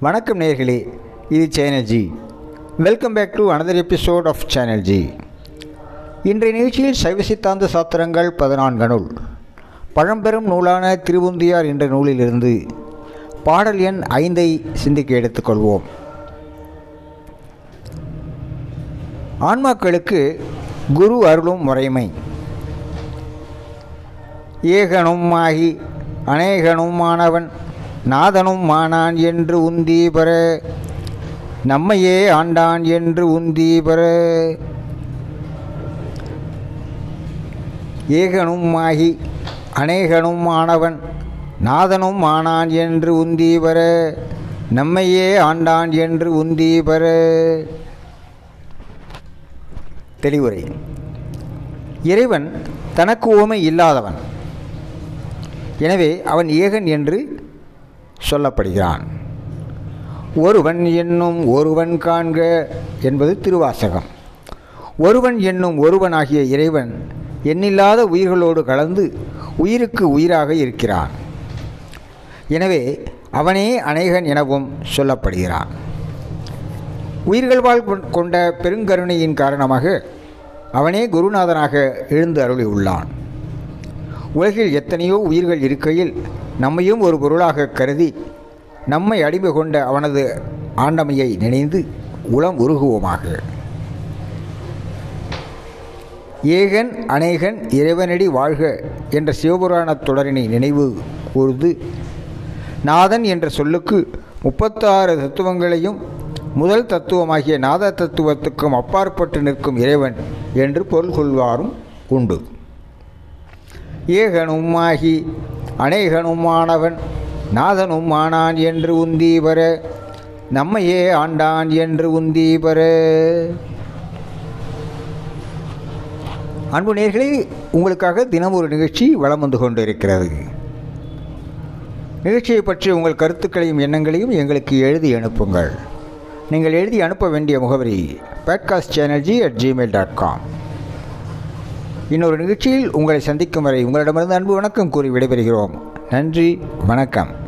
வணக்கம் நேர்களே இது channel G welcome back to another episode of channel G இன்றைய நிகழ்ச்சியில் சைவ சித்தாந்த சாத்திரங்கள் பதினான்கு நூல். பழம்பெரும் நூலான திருவுந்தியார் என்ற நூலிலிருந்து பாடல் எண் ஐந்தை சிந்திக்க எடுத்துக்கொள்வோம். ஆன்மாக்களுக்கு குரு அருளும் முறைமை. ஏகனும் ஆகி அநேகனும் ஆனவன் நாதனும் ஆனான் என்று உந்தி நம்மையே ஆண்டான் என்று உந்தி ஏகனும் ஆகி அநேகனும் ஆனவன் நாதனும் ஆனான் என்று உந்தி நம்மையே ஆண்டான் என்று உந்தி தெளிவுரை. இறைவன் தனக்கு ஓமை இல்லாதவன். எனவே அவன் ஏகன் என்று சொல்லப்படுகிறான். ஒருவன் என்னும் ஒருவன் காண்க என்பது திருவாசகம். ஒருவன் என்னும் ஒருவனாகிய இறைவன் எண்ணில்லாத உயிர்களோடு கலந்து உயிருக்கு உயிராக இருக்கிறான். எனவே அவனே அநேகன் எனவும் சொல்லப்படுகிறான். உயிர்கள் வாழ் கொண்ட பெருங்கருணையின் காரணமாக அவனே குருநாதனாக எழுந்து அருளி உள்ளான் உலகில் எத்தனையோ உயிர்கள் இருக்கையில் நம்மையும் ஒரு பொருளாக கருதி நம்மை அடிமை கொண்ட அவனது ஆண்டமையை நினைந்து உளம் உருகுவோமாக. ஏகன் அநேகன் இறைவனடி வாழ்க என்ற சிவபுராணத் தொடரினை நினைவு கூர்ந்து நாதன் என்ற சொல்லுக்கு முப்பத்தாறு தத்துவங்களையும் முதல் தத்துவமாகிய நாத தத்துவத்துக்கும் அப்பாற்பட்டு நிற்கும் இறைவன் என்று பொருள் கொள்வாரும் உண்டு. ஏகனும் ஆகி அநேகனுமானவன் நாதனும் ஆனான் என்று உந்தி நம்மையே ஆண்டான் என்று உந்தி அன்பு நேர்களே உங்களுக்காக தினம் ஒரு நிகழ்ச்சி வளம் வந்து கொண்டு இருக்கிறது நிகழ்ச்சியை பற்றி உங்கள் கருத்துக்களையும் எண்ணங்களையும் எங்களுக்கு எழுதி அனுப்புங்கள். நீங்கள் எழுதி அனுப்ப வேண்டிய முகவரி podcast channel G at gmail dot com இன்னொரு நிகழ்ச்சியில் உங்களை சந்திக்கும் வரை உங்களிடமிருந்து அன்பு வணக்கம் கூறி விடைபெறுகிறோம். நன்றி வணக்கம்.